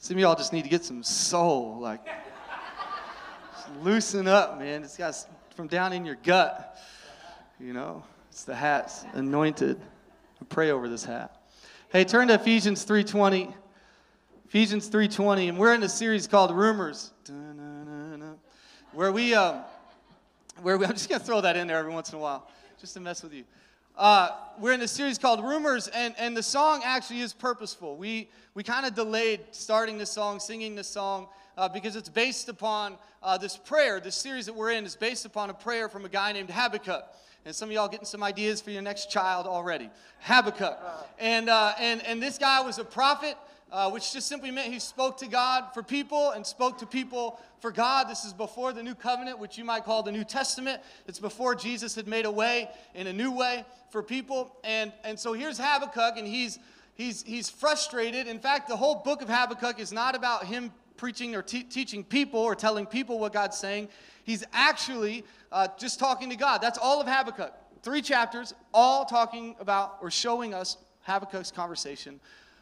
Some of y'all just need to get some soul, like loosen up, man. It's got from down in your gut. You know, it's the hat's anointed. I pray over this hat. Hey, turn to Ephesians 3:20. Ephesians 3:20, and we're in a series called Rumors, where we, um, where we, I'm just gonna throw that in there every once in a while, just to mess with you. Uh, we're in a series called Rumors, and, and the song actually is purposeful. We, we kind of delayed starting this song, singing this song, uh, because it's based upon uh, this prayer. This series that we're in is based upon a prayer from a guy named Habakkuk. And some of y'all getting some ideas for your next child already. Habakkuk. And, uh, and, and this guy was a prophet uh, which just simply meant he spoke to God for people and spoke to people for God. This is before the new covenant, which you might call the New Testament. It's before Jesus had made a way in a new way for people. And, and so here's Habakkuk, and he's, he's, he's frustrated. In fact, the whole book of Habakkuk is not about him preaching or te- teaching people or telling people what God's saying. He's actually uh, just talking to God. That's all of Habakkuk. Three chapters, all talking about or showing us Habakkuk's conversation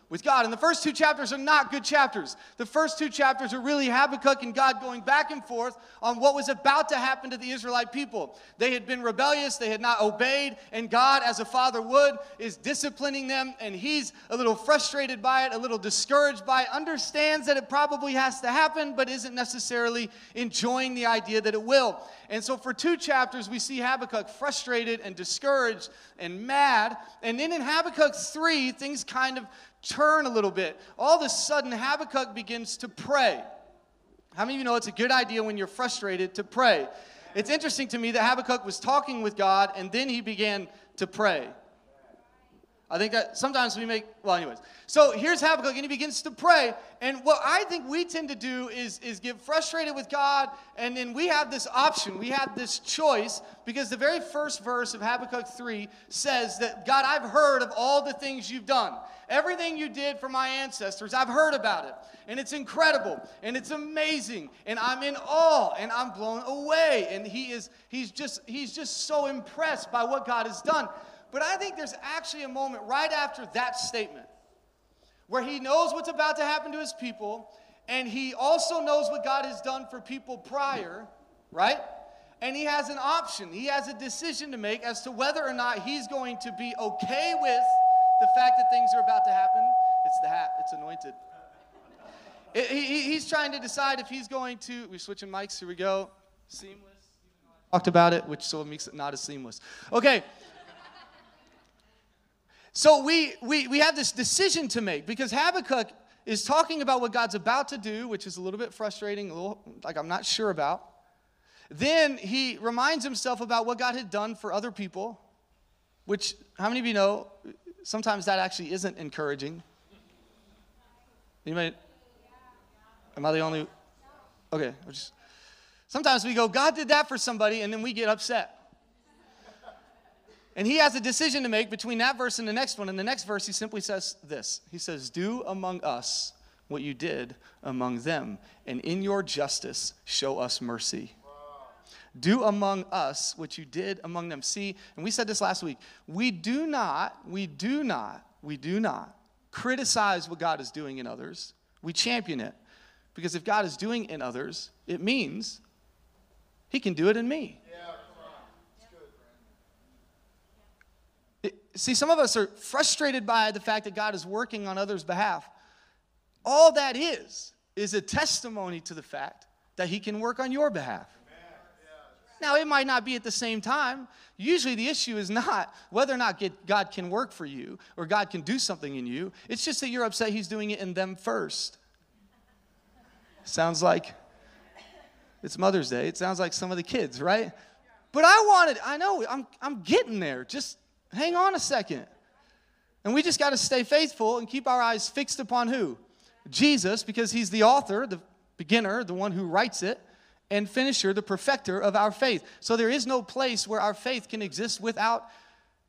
with God. And the first two chapters are not good chapters. The first two chapters are really Habakkuk and God going back and forth on what was about to happen to the Israelite people. They had been rebellious, they had not obeyed, and God, as a father would, is disciplining them, and he's a little frustrated by it, a little discouraged by it, understands that it probably has to happen, but isn't necessarily enjoying the idea that it will. And so for two chapters, we see Habakkuk frustrated and discouraged and mad. And then in Habakkuk 3, things kind of turn a little bit. All of a sudden, Habakkuk begins to pray. How many of you know it's a good idea when you're frustrated to pray? It's interesting to me that Habakkuk was talking with God and then he began to pray. I think that sometimes we make, well, anyways. So here's Habakkuk, and he begins to pray. And what I think we tend to do is, is get frustrated with God, and then we have this option, we have this choice, because the very first verse of Habakkuk 3 says that, God, I've heard of all the things you've done. Everything you did for my ancestors, I've heard about it. And it's incredible, and it's amazing, and I'm in awe, and I'm blown away. And he is, he's just, he's just so impressed by what God has done. But I think there's actually a moment right after that statement where he knows what's about to happen to his people, and he also knows what God has done for people prior, right? And he has an option, he has a decision to make as to whether or not he's going to be okay with the fact that things are about to happen. It's the hat, it's anointed. It, he, he's trying to decide if he's going to. We're switching mics, here we go. Seamless. Talked about it, which so sort of makes it not as seamless. Okay. So we, we, we have this decision to make because Habakkuk is talking about what God's about to do, which is a little bit frustrating, a little like I'm not sure about. Then he reminds himself about what God had done for other people, which, how many of you know, sometimes that actually isn't encouraging? Anybody? Am I the only? Okay. Just, sometimes we go, God did that for somebody, and then we get upset. And he has a decision to make between that verse and the next one. In the next verse, he simply says this He says, Do among us what you did among them, and in your justice show us mercy. Do among us what you did among them. See, and we said this last week. We do not, we do not, we do not criticize what God is doing in others. We champion it. Because if God is doing in others, it means he can do it in me. See, some of us are frustrated by the fact that God is working on others' behalf. All that is, is a testimony to the fact that He can work on your behalf. Now, it might not be at the same time. Usually, the issue is not whether or not God can work for you or God can do something in you. It's just that you're upset He's doing it in them first. Sounds like it's Mother's Day. It sounds like some of the kids, right? But I wanted, I know, I'm, I'm getting there. Just Hang on a second. And we just got to stay faithful and keep our eyes fixed upon who? Jesus, because he's the author, the beginner, the one who writes it, and finisher, the perfecter of our faith. So there is no place where our faith can exist without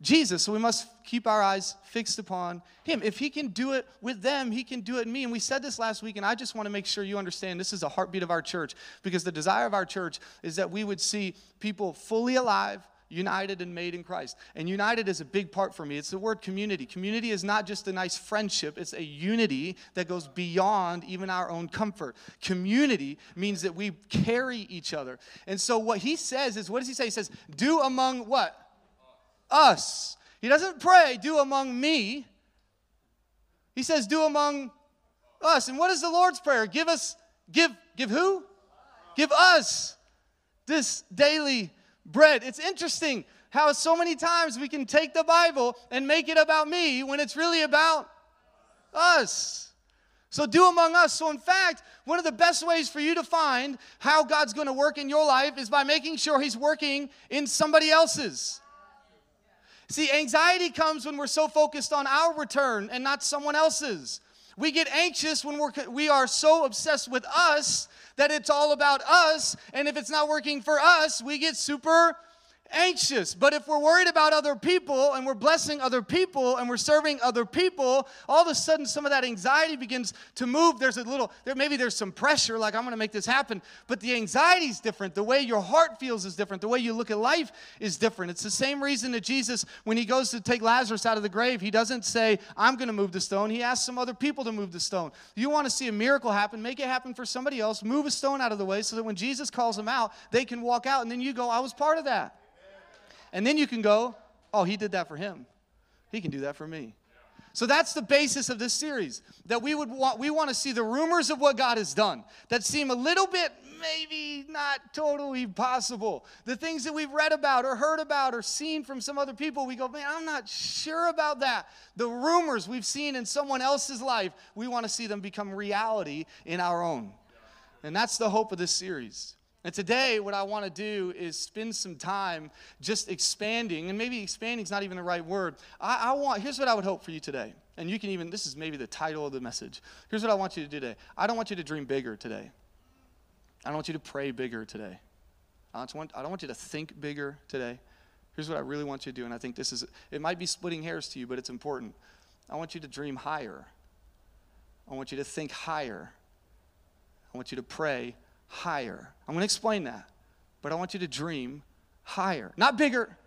Jesus. So we must keep our eyes fixed upon him. If he can do it with them, he can do it in me. And we said this last week, and I just want to make sure you understand this is a heartbeat of our church because the desire of our church is that we would see people fully alive united and made in Christ. And united is a big part for me. It's the word community. Community is not just a nice friendship, it's a unity that goes beyond even our own comfort. Community means that we carry each other. And so what he says is what does he say? He says, Do among what? Us. He doesn't pray, do among me. He says, Do among us. And what is the Lord's Prayer? Give us, give, give who? Give us this daily bread. It's interesting how so many times we can take the Bible and make it about me when it's really about us. So, do among us. So, in fact, one of the best ways for you to find how God's going to work in your life is by making sure He's working in somebody else's. See, anxiety comes when we're so focused on our return and not someone else's. We get anxious when we're, we are so obsessed with us that it's all about us. And if it's not working for us, we get super anxious. But if we're worried about other people and we're blessing other people and we're serving other people, all of a sudden some of that anxiety begins to move. There's a little, there, maybe there's some pressure, like I'm going to make this happen. But the anxiety is different. The way your heart feels is different. The way you look at life is different. It's the same reason that Jesus, when he goes to take Lazarus out of the grave, he doesn't say, I'm going to move the stone. He asks some other people to move the stone. You want to see a miracle happen, make it happen for somebody else. Move a stone out of the way so that when Jesus calls them out, they can walk out. And then you go, I was part of that. And then you can go, oh, he did that for him. He can do that for me. So that's the basis of this series. That we would want we want to see the rumors of what God has done that seem a little bit maybe not totally possible. The things that we've read about or heard about or seen from some other people, we go, man, I'm not sure about that. The rumors we've seen in someone else's life, we want to see them become reality in our own. And that's the hope of this series. And today, what I want to do is spend some time just expanding, and maybe expanding is not even the right word. I, I, want, here's what I would hope for you today. And you can even, this is maybe the title of the message. Here's what I want you to do today. I don't want you to dream bigger today. I don't want you to pray bigger today. I don't want, I don't want you to think bigger today. Here's what I really want you to do, and I think this is, it might be splitting hairs to you, but it's important. I want you to dream higher. I want you to think higher. I want you to pray higher. I'm going to explain that, but I want you to dream higher, not bigger.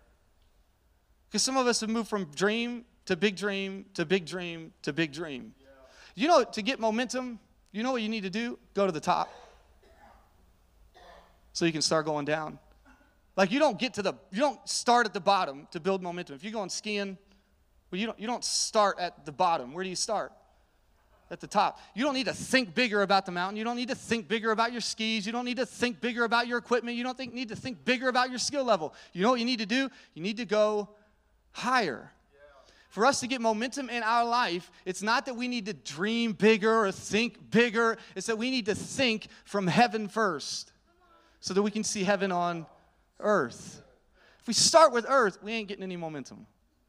Because some of us have moved from dream to big dream to big dream to big dream. Yeah. You know, to get momentum, you know what you need to do? Go to the top. So you can start going down. Like you don't get to the, you don't start at the bottom to build momentum. If you're going skiing, well, you don't, you don't start at the bottom. Where do you start? At the top. You don't need to think bigger about the mountain. You don't need to think bigger about your skis. You don't need to think bigger about your equipment. You don't think, need to think bigger about your skill level. You know what you need to do? You need to go higher. For us to get momentum in our life, it's not that we need to dream bigger or think bigger. It's that we need to think from heaven first so that we can see heaven on earth. If we start with earth, we ain't getting any momentum.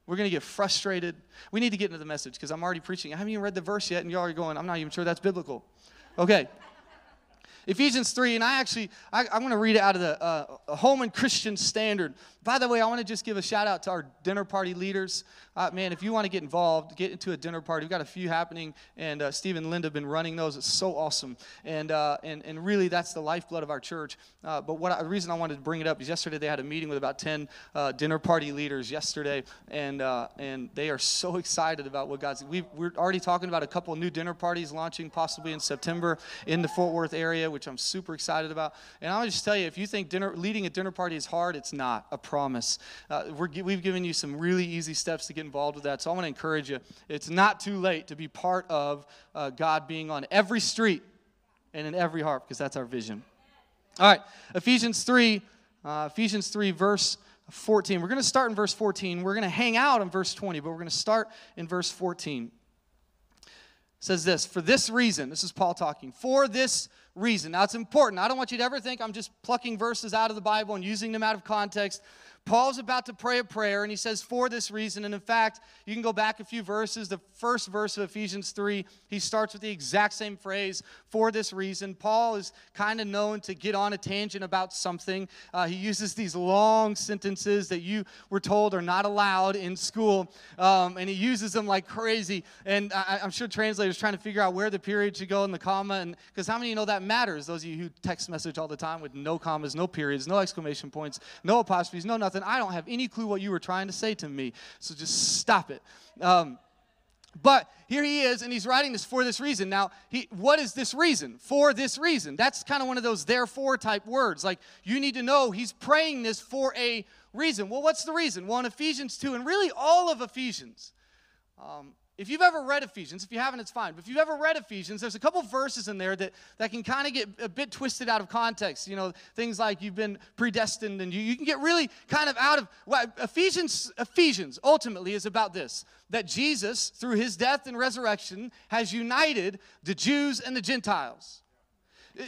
We're going to get frustrated. We need to get into the message because I'm already preaching. I haven't even read the verse yet, and y'all are going, I'm not even sure that's biblical. Okay. Ephesians 3, and I actually, I, am going to read it out of the uh, Holman Christian Standard. By the way, I want to just give a shout out to our dinner party leaders. Uh, man, if you want to get involved, get into a dinner party. We've got a few happening, and uh, Steve and Linda have been running those. It's so awesome, and uh, and and really, that's the lifeblood of our church. Uh, but what I, the reason I wanted to bring it up is yesterday they had a meeting with about ten uh, dinner party leaders yesterday, and and they are so excited about what God's. we we're already talking about a couple new dinner parties launching possibly in September in the Fort Worth area, which I'm super excited about. And I'll just tell you, if you think dinner leading a dinner party is hard, it's not. A promise. Uh, we have given you some really easy steps to get involved with that. So I want to encourage you. It's not too late to be part of uh, God being on every street and in every heart because that's our vision. All right, Ephesians 3, uh, Ephesians 3, verse 14. We're going to start in verse 14. We're going to hang out in verse 20, but we're going to start in verse 14. It says this, for this reason, this is Paul talking, for this reason. Now it's important. I don't want you to ever think I'm just plucking verses out of the Bible and using them out of context. Paul's about to pray a prayer, and he says, For this reason. And in fact, you can go back a few verses. The first verse of Ephesians 3, he starts with the exact same phrase, For this reason. Paul is kind of known to get on a tangent about something. Uh, he uses these long sentences that you were told are not allowed in school, um, and he uses them like crazy. And I, am sure translators trying to figure out where the period should go in the comma. And because how many of you know that matters. Those of you who text message all the time with no commas, no periods, no exclamation points, no apostrophes, no nothing. I don't have any clue what you were trying to say to me. So just stop it. Um, but here he is, and he's writing this for this reason. Now, he, what is this reason? For this reason. That's kind of one of those therefore type words. Like, you need to know he's praying this for a reason. Well, what's the reason? Well, in Ephesians 2, and really all of Ephesians, um, if you've ever read Ephesians, if you haven't, it's fine. But if you've ever read Ephesians, there's a couple verses in there that, that can kind of get a bit twisted out of context. You know, things like you've been predestined, and you, you can get really kind of out of. Well, Ephesians, Ephesians ultimately is about this that Jesus, through his death and resurrection, has united the Jews and the Gentiles.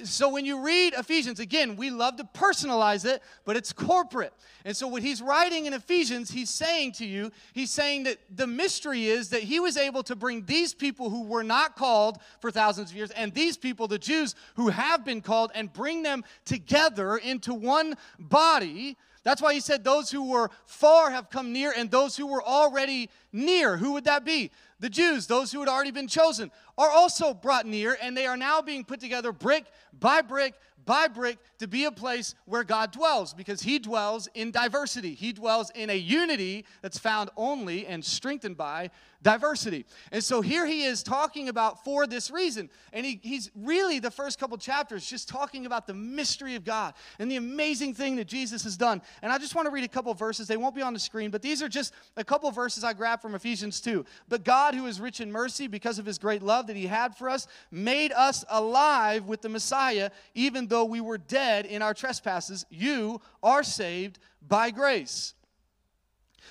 So when you read Ephesians, again, we love to personalize it, but it's corporate. And so what he's writing in Ephesians, he's saying to you, he's saying that the mystery is that he was able to bring these people who were not called for thousands of years and these people, the Jews who have been called, and bring them together into one body. That's why he said those who were far have come near and those who were already near. Who would that be? The Jews, those who had already been chosen, are also brought near, and they are now being put together brick by brick by brick to be a place where God dwells because He dwells in diversity. He dwells in a unity that's found only and strengthened by diversity. And so here he is talking about for this reason. And he, he's really the first couple chapters just talking about the mystery of God and the amazing thing that Jesus has done. And I just want to read a couple verses. They won't be on the screen, but these are just a couple verses I grabbed from Ephesians 2. But God, who is rich in mercy because of his great love that he had for us, made us alive with the Messiah, even though we were dead in our trespasses. You are saved by grace.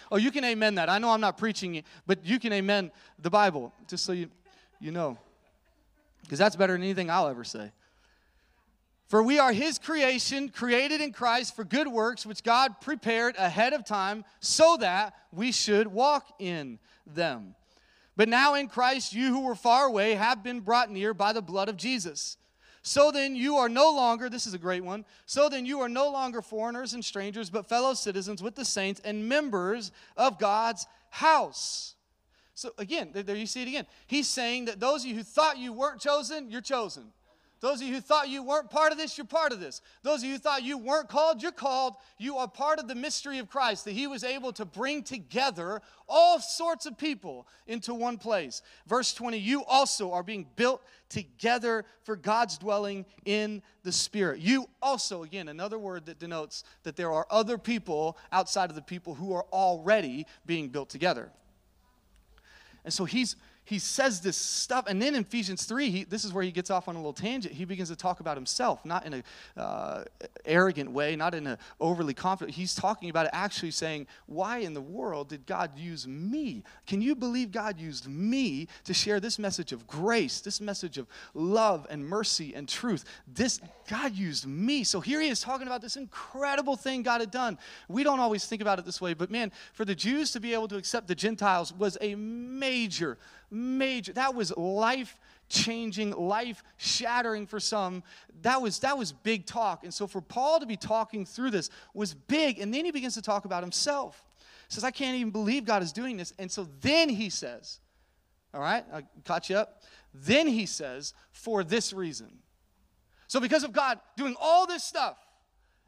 Oh, you can amen that. I know I'm not preaching it, but you can amen the Bible, just so you, you know. Because that's better than anything I'll ever say. For we are his creation, created in Christ for good works, which God prepared ahead of time so that we should walk in them. But now in Christ, you who were far away have been brought near by the blood of Jesus. So then you are no longer, this is a great one, so then you are no longer foreigners and strangers, but fellow citizens with the saints and members of God's house. So again, there you see it again. He's saying that those of you who thought you weren't chosen, you're chosen. Those of you who thought you weren't part of this, you're part of this. Those of you who thought you weren't called, you're called. You are part of the mystery of Christ, that He was able to bring together all sorts of people into one place. Verse 20, you also are being built together for God's dwelling in the Spirit. You also, again, another word that denotes that there are other people outside of the people who are already being built together. And so he's he says this stuff. And then in Ephesians 3, he, this is where he gets off on a little tangent. He begins to talk about himself, not in an uh, arrogant way, not in an overly confident. He's talking about it actually saying, Why in the world did God use me? Can you believe God used me to share this message of grace, this message of love and mercy and truth? This God used me. So here he is talking about this incredible thing God had done. We don't always think about it this way, but man, for the Jews to be able to accept the Gentiles was a major major that was life changing life shattering for some. That was that was big talk. And so for paul to be talking through this was big and then he begins to talk about himself. He says i can't even believe god is doing this. And so then he says all right i caught you up. Then he says for this reason. So because of god doing all this stuff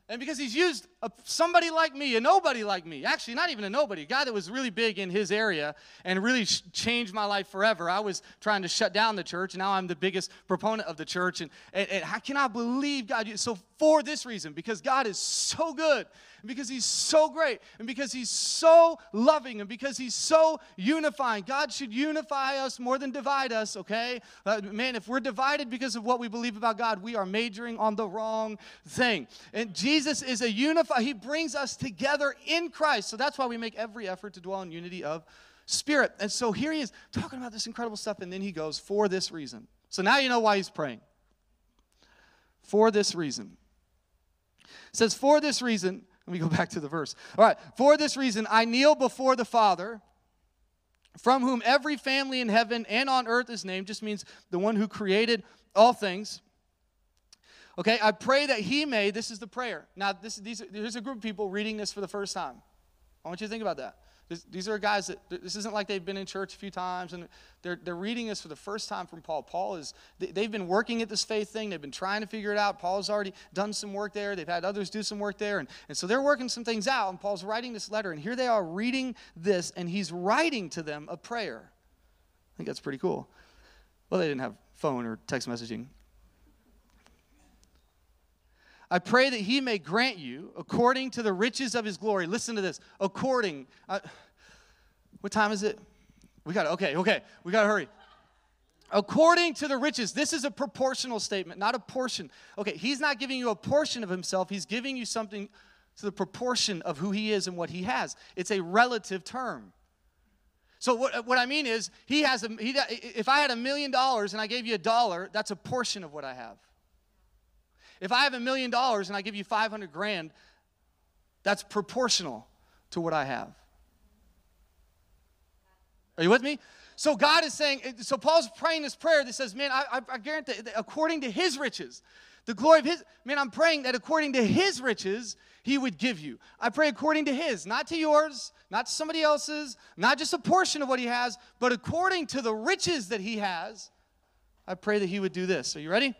and because he's used a, somebody like me, a nobody like me, actually, not even a nobody, a guy that was really big in his area and really sh- changed my life forever. I was trying to shut down the church, now I'm the biggest proponent of the church. And, and, and I cannot believe God. So, for this reason, because God is so good, and because He's so great, and because He's so loving, and because He's so unifying, God should unify us more than divide us, okay? Uh, man, if we're divided because of what we believe about God, we are majoring on the wrong thing. And Jesus is a unifier, He brings us together in Christ. So that's why we make every effort to dwell in unity of spirit. And so here He is talking about this incredible stuff, and then He goes, for this reason. So now you know why He's praying. For this reason says, For this reason, let me go back to the verse. All right, for this reason, I kneel before the Father, from whom every family in heaven and on earth is named, just means the one who created all things. Okay, I pray that he may, this is the prayer. Now, this, these, here's a group of people reading this for the first time. I want you to think about that. This, these are guys that, this isn't like they've been in church a few times and they're, they're reading this for the first time from Paul. Paul is, they, have been working at this faith thing. They've been trying to figure it out. Paul's already done some work there. They've had others do some work there. And, and so they're working some things out. And Paul's writing this letter. And here they are reading this. And he's writing to them a prayer. I think that's pretty cool. Well, they didn't have phone or text messaging. I pray that he may grant you, according to the riches of his glory. Listen to this. According. Uh, what time is it? We got to, okay, okay. We got to hurry. According to the riches. This is a proportional statement, not a portion. Okay, he's not giving you a portion of himself, he's giving you something to the proportion of who he is and what he has. It's a relative term. So what, what I mean is, he has a, he, if I had a million dollars and I gave you a dollar, that's a portion of what I have. If I have a million dollars and I give you 500 grand, that's proportional to what I have. Are you with me? So God is saying, so Paul's praying this prayer that says, man, I, I guarantee, according to his riches, the glory of his, man, I'm praying that according to his riches, he would give you. I pray according to his, not to yours, not to somebody else's, not just a portion of what he has, but according to the riches that he has, I pray that he would do this. Are you ready?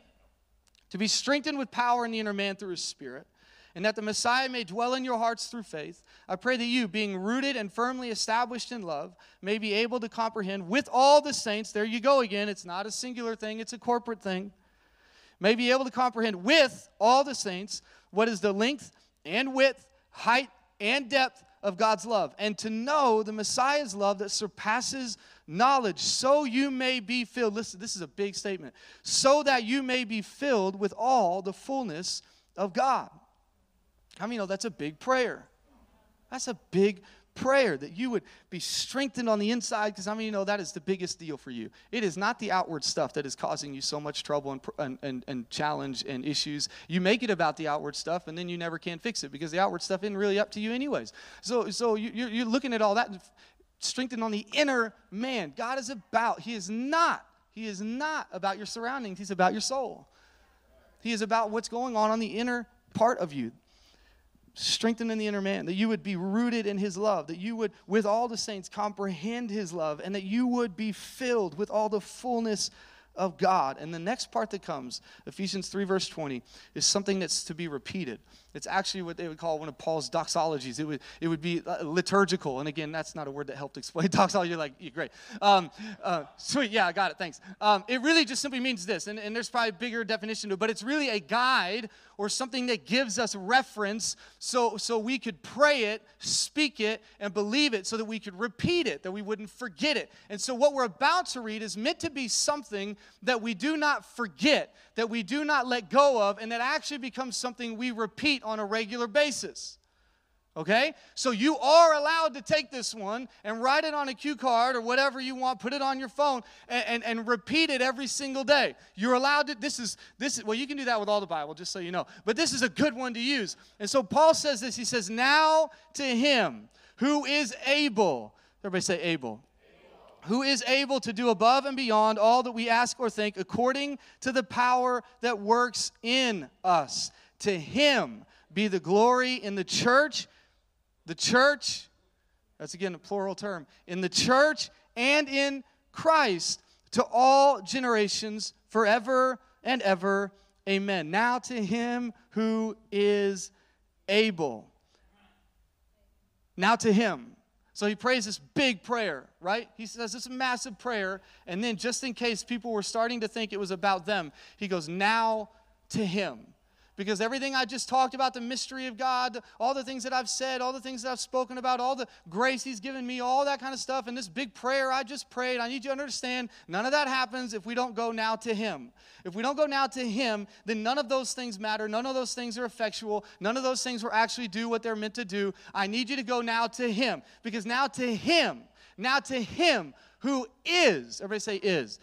To be strengthened with power in the inner man through his spirit, and that the Messiah may dwell in your hearts through faith. I pray that you, being rooted and firmly established in love, may be able to comprehend with all the saints. There you go again. It's not a singular thing, it's a corporate thing. May be able to comprehend with all the saints what is the length and width, height and depth of God's love, and to know the Messiah's love that surpasses knowledge, so you may be filled. Listen, this is a big statement. So that you may be filled with all the fullness of God. How I many know that's a big prayer? That's a big prayer that you would be strengthened on the inside because I mean, you know that is the biggest deal for you. It is not the outward stuff that is causing you so much trouble and, and, and, and, challenge and issues. You make it about the outward stuff and then you never can fix it because the outward stuff isn't really up to you, anyways. So, so you, you're looking at all that strengthened on the inner man. God is about, He is not, He is not about your surroundings, He's about your soul. He is about what's going on on the inner part of you. Strengthened in the inner man, that you would be rooted in his love, that you would, with all the saints, comprehend his love, and that you would be filled with all the fullness of God. And the next part that comes, Ephesians 3, verse 20, is something that's to be repeated. It's actually what they would call one of Paul's doxologies. It would, it would be uh, liturgical. And again, that's not a word that helped explain doxology. You're like, yeah, great. Um, uh, sweet, yeah, I got it, thanks. Um, it really just simply means this, and, and there's probably a bigger definition to it, but it's really a guide or something that gives us reference so, so we could pray it, speak it, and believe it so that we could repeat it, that we wouldn't forget it. And so what we're about to read is meant to be something that we do not forget, that we do not let go of, and that actually becomes something we repeat on a regular basis. Okay? So you are allowed to take this one and write it on a cue card or whatever you want, put it on your phone, and, and, and, repeat it every single day. You're allowed to, this is, this is, well, you can do that with all the Bible, just so you know. But this is a good one to use. And so Paul says this, he says, Now to him who is able, everybody say able who is able to do above and beyond all that we ask or think according to the power that works in us. To him be the glory in the church, the church, that's again a plural term, in the church and in Christ to all generations forever and ever. Amen. Now to him who is able. Now to him. So he prays this big prayer, right? He says this massive prayer, and then just in case people were starting to think it was about them, he goes, Now to him because everything I just talked about, the mystery of God, all the things that I've said, all the things that I've spoken about, all the grace He's given me, all that kind of stuff, and this big prayer I just prayed, I need you to understand none of that happens if we don't go now to Him. If we don't go now to Him, then none of those things matter. None of those things are effectual. None of those things will actually do what they're meant to do. I need you to go now to Him because now to Him, now to Him who is, everybody say is,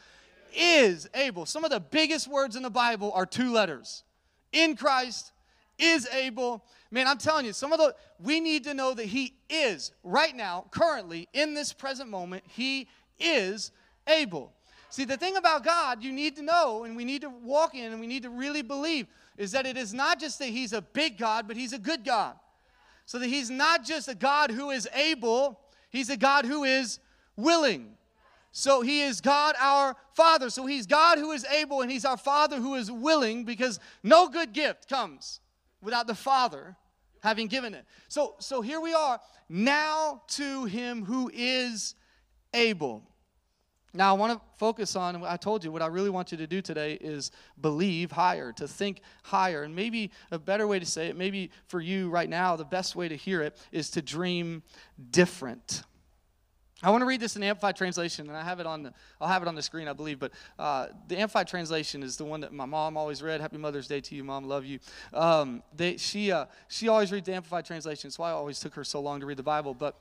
is able. Some of the biggest words in the Bible are two letters in Christ, is able. Man, I'm telling you, some of the, we need to know that He is right now, currently, in this present moment, He is able. See, the thing about God you need to know and we need to walk in and we need to really believe is that it is not just that He's a big God, but He's a good God. So that He's not just a God who is able, He's a God who is willing. So he is God our Father. So he's God who is able, and he's our Father who is willing because no good gift comes without the Father having given it. So, so here we are, now to him who is able. Now, I want to focus on, I told you, what I really want you to do today is believe higher, to think higher. And maybe a better way to say it, maybe for you right now, the best way to hear it is to dream different. I want to read this in the Amplified Translation, and I have it on the, I'll have it on the screen, I believe. But uh, the Amplified Translation is the one that my mom always read. Happy Mother's Day to you, Mom. Love you. Um, they, she, uh, she always reads the Amplified Translation. That's why it always took her so long to read the Bible. But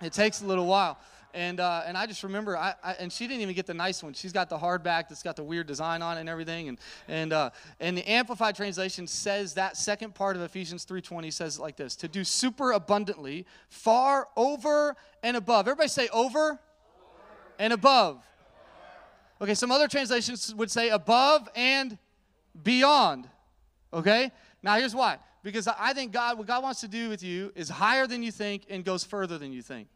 it takes a little while. And, uh, and I just remember, I, I, and she didn't even get the nice one. She's got the hardback that's got the weird design on it and everything. And, and, uh, and the Amplified Translation says that second part of Ephesians 3.20 says it like this, to do super abundantly, far over and above. Everybody say over, over. and above. Okay, some other translations would say above and beyond. Okay? Now here's why. Because I think God, what God wants to do with you is higher than you think and goes further than you think.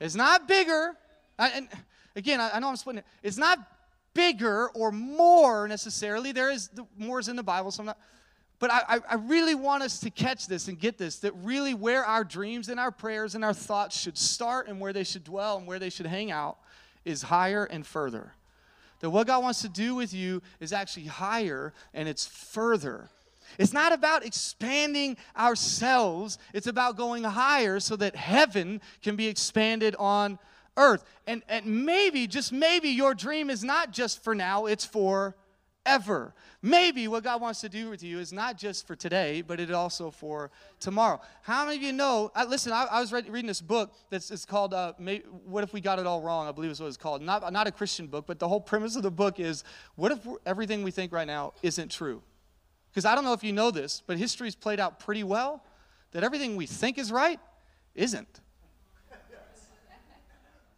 It's not bigger. And again, I know I'm splitting it. It's not bigger or more necessarily. There is the more's in the Bible, so I'm not. But I, I really want us to catch this and get this that really where our dreams and our prayers and our thoughts should start and where they should dwell and where they should hang out is higher and further. That what God wants to do with you is actually higher and it's further. It's not about expanding ourselves, it's about going higher so that heaven can be expanded on earth. And, and maybe, just maybe, your dream is not just for now, it's for ever. Maybe what God wants to do with you is not just for today, but it also for tomorrow. How many of you know? I, listen, I, I was read, reading this book that's it's called uh, Maybe, "What If We Got It All Wrong?" I believe is what it's called. Not not a Christian book, but the whole premise of the book is: What if everything we think right now isn't true? Because I don't know if you know this, but history's played out pretty well that everything we think is right isn't.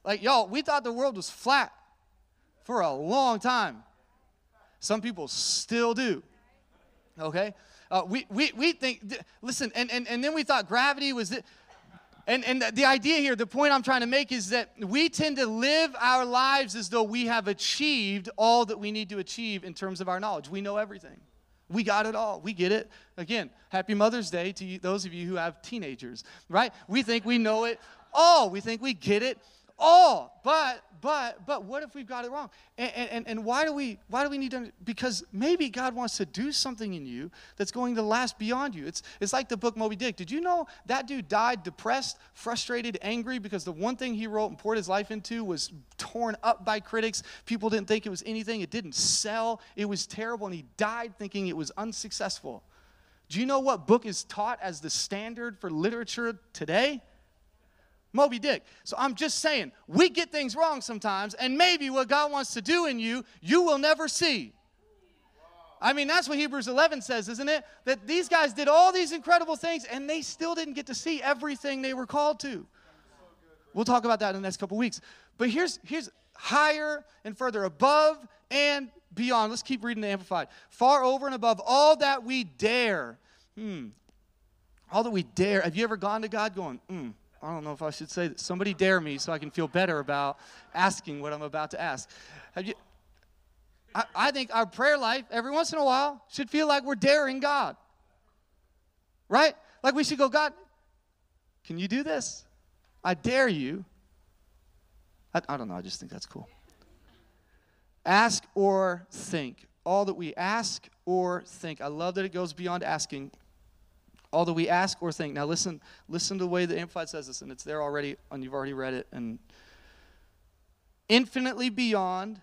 Like, y'all, we thought the world was flat for a long time. Some people still do. Okay? Uh, we, we, we think, listen, and, and, and then we thought gravity was. The, and, and the idea here, the point I'm trying to make is that we tend to live our lives as though we have achieved all that we need to achieve in terms of our knowledge. We know everything. We got it all. We get it. Again, happy Mother's Day to you, those of you who have teenagers, right? We think we know it all. We think we get it all. But but but what if we've got it wrong? And, and, and why do we why do we need to? Because maybe God wants to do something in you that's going to last beyond you. It's it's like the book Moby Dick. Did you know that dude died depressed, frustrated, angry because the one thing he wrote and poured his life into was torn up by critics. People didn't think it was anything. It didn't sell. It was terrible, and he died thinking it was unsuccessful. Do you know what book is taught as the standard for literature today? Moby Dick. So I'm just saying, we get things wrong sometimes, and maybe what God wants to do in you, you will never see. I mean, that's what Hebrews 11 says, isn't it? That these guys did all these incredible things, and they still didn't get to see everything they were called to. We'll talk about that in the next couple weeks. But here's, here's higher and further, above and beyond. Let's keep reading the Amplified. Far over and above all that we dare. Hmm. All that we dare. Have you ever gone to God going, hmm, I don't know if I should say that. Somebody dare me so I can feel better about asking what I'm about to ask. You, I, I think our prayer life, every once in a while, should feel like we're daring God. Right? Like we should go, God, can you do this? I dare you. I, I don't know, I just think that's cool. Ask or think. All that we ask or think. I love that it goes beyond asking that we ask or think. Now listen, listen to the way the Amplified says this, and it's there already, and you've already read it, and infinitely beyond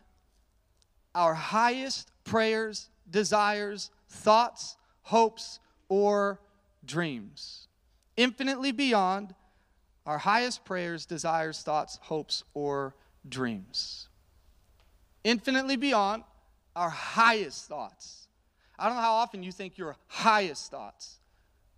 our highest prayers, desires, thoughts, hopes, or dreams. Infinitely beyond our highest prayers, desires, thoughts, hopes, or dreams. Infinitely beyond our highest thoughts. I don't know how often you think your highest thoughts.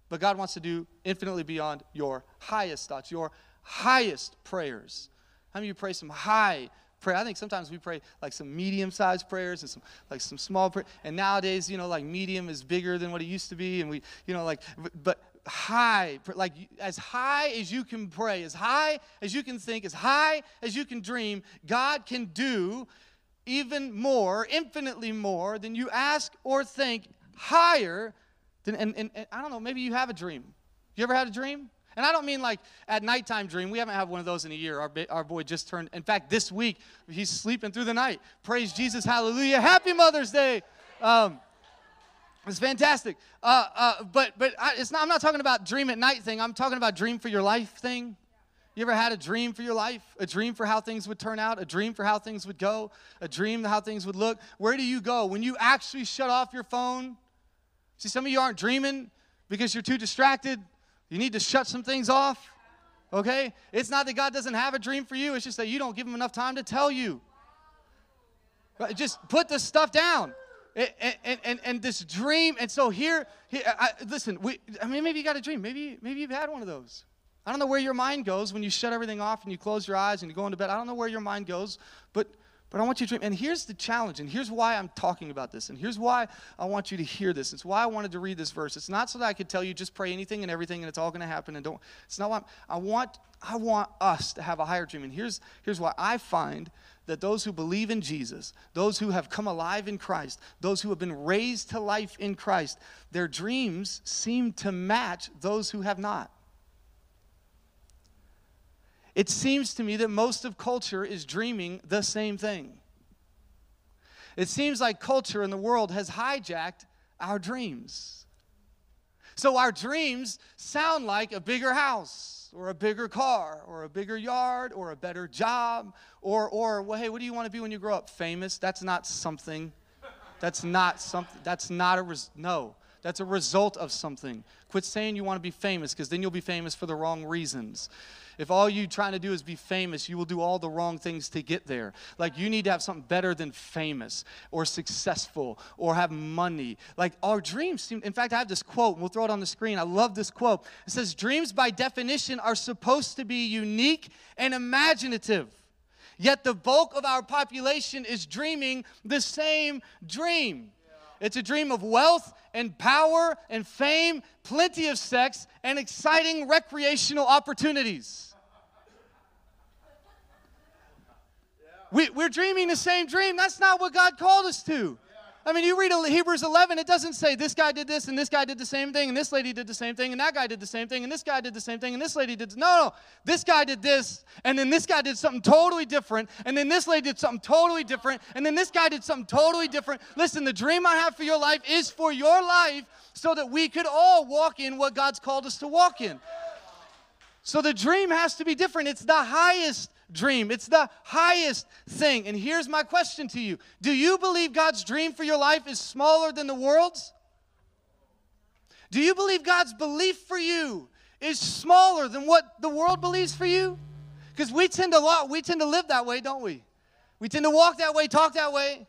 But God wants to do infinitely beyond your highest thoughts, your highest prayers. How many of you pray some high prayer? I think sometimes we pray like some medium-sized prayers and some like some small prayers. And nowadays, you know, like medium is bigger than what it used to be. And we, you know, like, but high, like as high as you can pray, as high as you can think, as high as you can dream, God can do even more, infinitely more than you ask or think, higher than, and, and, and I don't know, maybe you have a dream. You ever had a dream? And I don't mean like at nighttime dream. We haven't had one of those in a year. Our, our boy just turned, in fact, this week, he's sleeping through the night. Praise Jesus, hallelujah. Happy Mother's Day. Um, it's fantastic. Uh, uh, but but I, it's not, I'm not talking about dream at night thing. I'm talking about dream for your life thing. You ever had a dream for your life? A dream for how things would turn out? A dream for how things would go? A dream how things would look? Where do you go when you actually shut off your phone? See, some of you aren't dreaming because you're too distracted. You need to shut some things off. Okay? It's not that God doesn't have a dream for you, it's just that you don't give him enough time to tell you. Just put the stuff down and, and, and this dream. And so here, here I, listen, we, I mean, maybe you got a dream. Maybe, maybe you've had one of those. I don't know where your mind goes when you shut everything off and you close your eyes and you go into bed. I don't know where your mind goes, but but I want you to dream. And here's the challenge, and here's why I'm talking about this, and here's why I want you to hear this. It's why I wanted to read this verse. It's not so that I could tell you just pray anything and everything and it's all going to happen and don't. It's not why I'm, I want I want us to have a higher dream. And here's here's why I find that those who believe in Jesus, those who have come alive in Christ, those who have been raised to life in Christ, their dreams seem to match those who have not. It seems to me that most of culture is dreaming the same thing. It seems like culture in the world has hijacked our dreams. So our dreams sound like a bigger house or a bigger car or a bigger yard or a better job or or well hey what do you want to be when you grow up? Famous? That's not something. That's not something that's not a res- no. That's a result of something. Quit saying you want to be famous because then you'll be famous for the wrong reasons if all you're trying to do is be famous, you will do all the wrong things to get there. Like you need to have something better than famous or successful or have money. Like our dreams seem, in fact, I have this quote, and we'll throw it on the screen. I love this quote. It says, Dreams by definition are supposed to be unique and imaginative. Yet the bulk of our population is dreaming the same dream. It's a dream of wealth and power and fame, plenty of sex, and exciting recreational opportunities. We, we're dreaming the same dream. That's not what God called us to. I mean, you read Hebrews 11, it doesn't say this guy did this and this guy did the same thing and this lady did the same thing and that guy did the same thing and this guy did the same thing and this lady did. No, no. This guy did this and then this guy did something totally different and then this lady did something totally different and then this guy did something totally different. Listen, the dream I have for your life is for your life so that we could all walk in what God's called us to walk in. So the dream has to be different. It's the highest dream. It's the highest thing. And here's my question to you Do you believe God's dream for your life is smaller than the world's? Do you believe God's belief for you is smaller than what the world believes for you? Because we tend to we tend to live that way, don't we? We tend to walk that way, talk that way.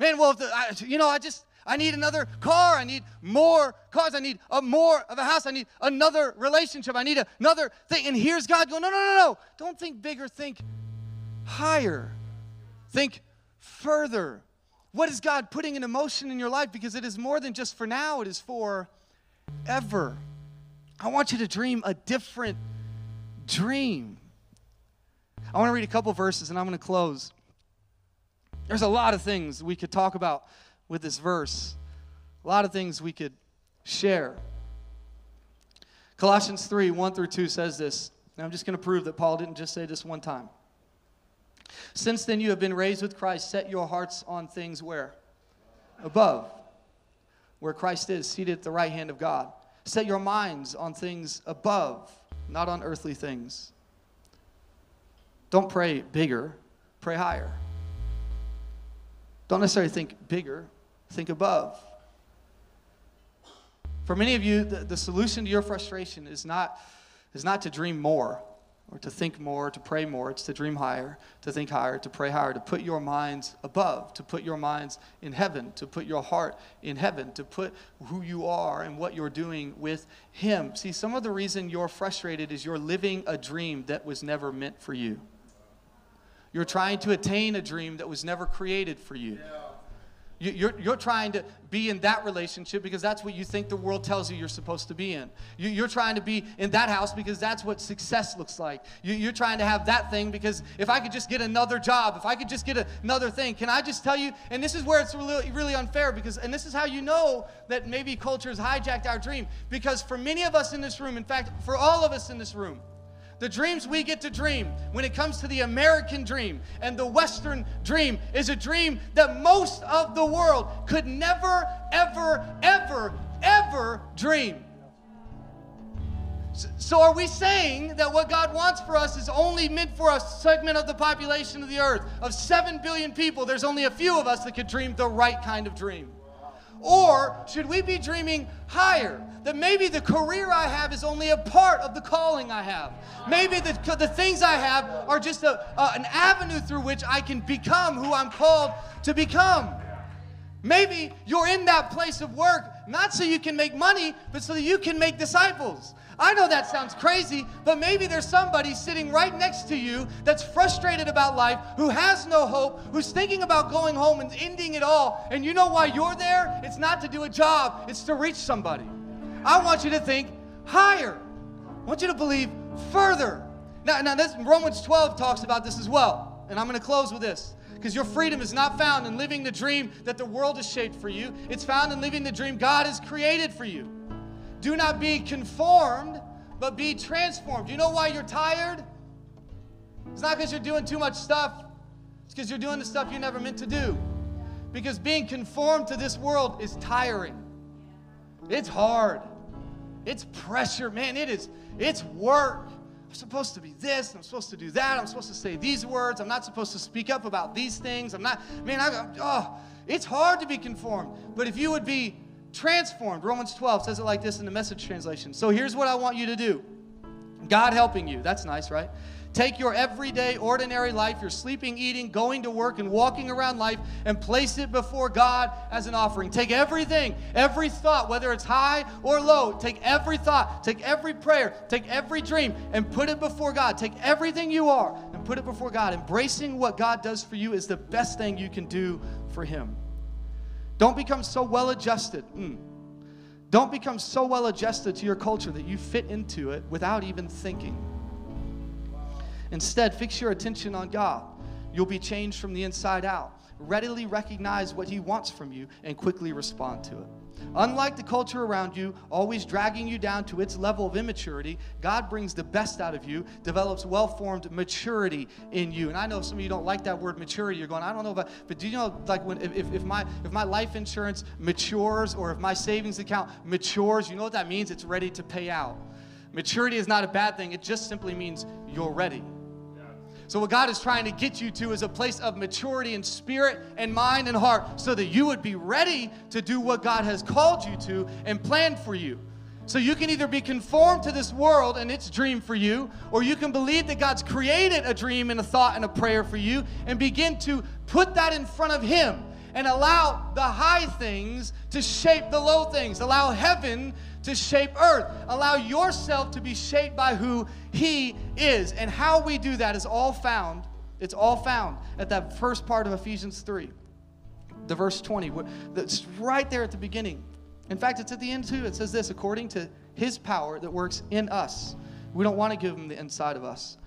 Man, well, the, I, you know, I just I need another car. I need more cars. I need a more of a house. I need another relationship. I need another thing. And here's God going, no, no, no, no. Don't think bigger. Think higher. Think further. What is God putting in emotion in your life? Because it is more than just for now, it is for ever. I want you to dream a different dream. I want to read a couple verses and I'm going to close. There's a lot of things we could talk about with this verse. A lot of things we could share. Colossians 3 1 through 2 says this. And I'm just going to prove that Paul didn't just say this one time. Since then you have been raised with Christ, set your hearts on things where? Above, where Christ is, seated at the right hand of God. Set your minds on things above, not on earthly things. Don't pray bigger, pray higher. Don't necessarily think bigger, think above. For many of you, the, the solution to your frustration is not, is not to dream more or to think more, to pray more. It's to dream higher, to think higher, to pray higher, to put your minds above, to put your minds in heaven, to put your heart in heaven, to put who you are and what you're doing with Him. See, some of the reason you're frustrated is you're living a dream that was never meant for you. You're trying to attain a dream that was never created for you. You're, you're trying to be in that relationship because that's what you think the world tells you you're supposed to be in. You're trying to be in that house because that's what success looks like. You're trying to have that thing because if I could just get another job, if I could just get another thing, can I just tell you? And this is where it's really, really unfair because, and this is how you know that maybe culture has hijacked our dream. Because for many of us in this room, in fact, for all of us in this room, the dreams we get to dream when it comes to the American dream and the Western dream is a dream that most of the world could never, ever, ever, ever dream. So, are we saying that what God wants for us is only meant for a segment of the population of the earth? Of 7 billion people, there's only a few of us that could dream the right kind of dream. Or should we be dreaming higher? That maybe the career I have is only a part of the calling I have. Maybe the, the things I have are just a, an avenue through which I can become who I'm called to become. Maybe you're in that place of work not so you can make money, but so that you can make disciples. I know that sounds crazy, but maybe there's somebody sitting right next to you that's frustrated about life, who has no hope, who's thinking about going home and ending it all. And you know why you're there? It's not to do a job, it's to reach somebody. I want you to think higher. I want you to believe further. Now, now this, Romans 12 talks about this as well. And I'm going to close with this. Because your freedom is not found in living the dream that the world has shaped for you. It's found in living the dream God has created for you. Do not be conformed, but be transformed. You know why you're tired? It's not because you're doing too much stuff, it's because you're doing the stuff you're never meant to do. Because being conformed to this world is tiring. It's hard. It's pressure, man. It is, it's work. I'm supposed to be this, I'm supposed to do that, I'm supposed to say these words, I'm not supposed to speak up about these things. I'm not, man, I, oh, it's hard to be conformed. But if you would be transformed. Romans 12 says it like this in the message translation. So here's what I want you to do God helping you. That's nice, right? Take your everyday, ordinary life, your sleeping, eating, going to work, and walking around life, and place it before God as an offering. Take everything, every thought, whether it's high or low, take every thought, take every prayer, take every dream, and put it before God. Take everything you are and put it before God. Embracing what God does for you is the best thing you can do for Him. Don't become so well adjusted. Mm. Don't become so well adjusted to your culture that you fit into it without even thinking. Instead, fix your attention on God. You'll be changed from the inside out. Readily recognize what He wants from you and quickly respond to it. Unlike the culture around you, always dragging you down to its level of immaturity, God brings the best out of you, develops well formed maturity in you. And I know some of you don't like that word maturity. You're going, I don't know about, but do you know, like, when, if, if, my, if my life insurance matures or if my savings account matures, you know what that means? It's ready to pay out. Maturity is not a bad thing, it just simply means you're ready. So, what God is trying to get you to is a place of maturity in spirit and mind and heart so that you would be ready to do what God has called you to and planned for you. So, you can either be conformed to this world and its dream for you, or you can believe that God's created a dream and a thought and a prayer for you and begin to put that in front of Him and allow the high things to shape the low things. Allow heaven to shape earth. Allow yourself to be shaped by who He is. And how we do that is all found, it's all found at that first part of Ephesians 3, the verse 20. That's right there at the beginning. In fact, it's at the end too. It says this according to His power that works in us. We don't want to give Him the inside of us.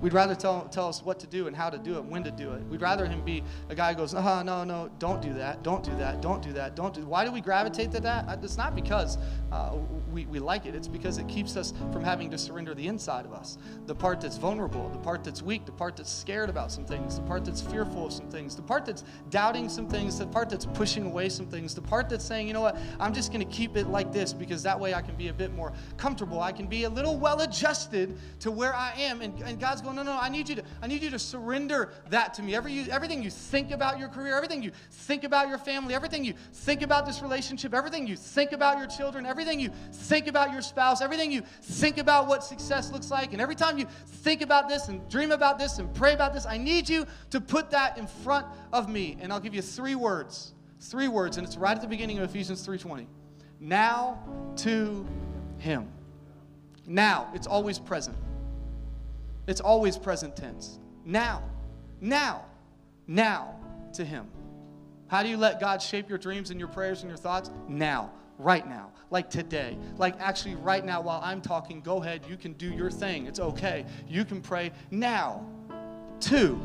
We'd rather tell, tell us what to do and how to do it, when to do it. We'd rather him be a guy who goes, oh, no, no, don't do that, don't do that, don't do that, don't do Why do we gravitate to that? It's not because uh, we, we like it. It's because it keeps us from having to surrender the inside of us. The part that's vulnerable, the part that's weak, the part that's scared about some things, the part that's fearful of some things, the part that's doubting some things, the part that's pushing away some things, the part that's saying, you know what, I'm just going to keep it like this because that way I can be a bit more comfortable. I can be a little well adjusted to where I am. And, and God's going, no, no, I need you to, I need you to surrender that to me. Every, you, everything you think about your career, everything you think about your family, everything you think about this relationship, everything you think about your children, everything you think about your spouse, everything you think about what success looks like, and every time you think about this and dream about this and pray about this, I need you to put that in front of me. And I'll give you three words. Three words, and it's right at the beginning of Ephesians 3:20. Now to him. Now, it's always present. It's always present tense. Now, now, now to him. How do you let God shape your dreams and your prayers and your thoughts? Now, right now, like today. Like actually, right now, while I'm talking, go ahead, you can do your thing. It's okay. You can pray now. Two,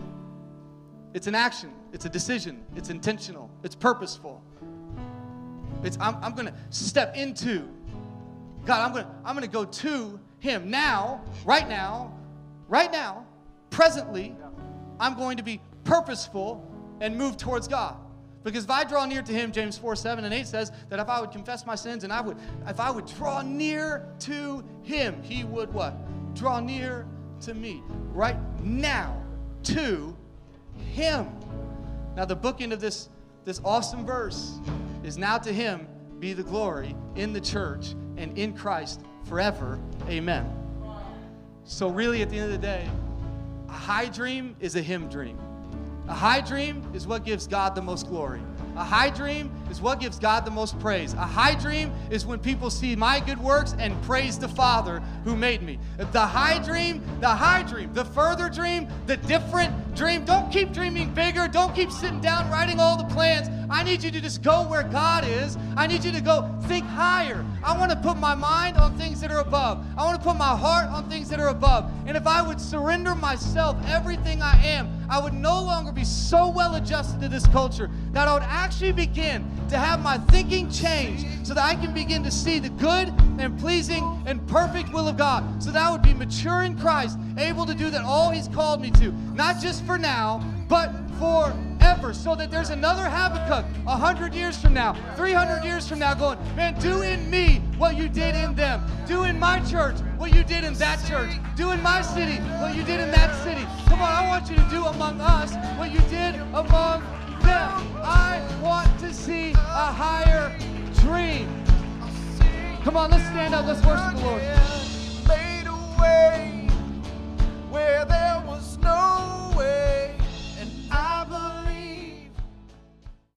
it's an action, it's a decision, it's intentional, it's purposeful. It's I'm, I'm gonna step into God, I'm gonna I'm gonna go to Him now, right now, right now, presently. I'm going to be purposeful and move towards God. Because if I draw near to him, James 4, 7 and 8 says that if I would confess my sins and I would, if I would draw near to him, he would what? Draw near to me. Right now, to him. Now the bookend of this, this awesome verse is now to him be the glory in the church and in Christ forever. Amen. So really at the end of the day, a high dream is a him dream. A high dream is what gives God the most glory. A high dream is what gives God the most praise. A high dream is when people see my good works and praise the Father who made me. The high dream, the high dream, the further dream, the different dream. Don't keep dreaming bigger. Don't keep sitting down writing all the plans. I need you to just go where God is. I need you to go think higher. I want to put my mind on things that are above. I want to put my heart on things that are above. And if I would surrender myself, everything I am, I would no longer be so well adjusted to this culture that I would actually begin to have my thinking change so that I can begin to see the good and pleasing and perfect will of God. So that I would be mature in Christ, able to do that all He's called me to, not just for now, but forever. So that there's another Habakkuk 100 years from now, 300 years from now, going, man, do in me what you did in them. Do in my church what you did in that church. Do in my city what you did in that city. Come on, I want you to do among us what you did among them. I want to see a higher dream. Come on, let's stand up. Let's worship the Lord. Made a way where there was no away.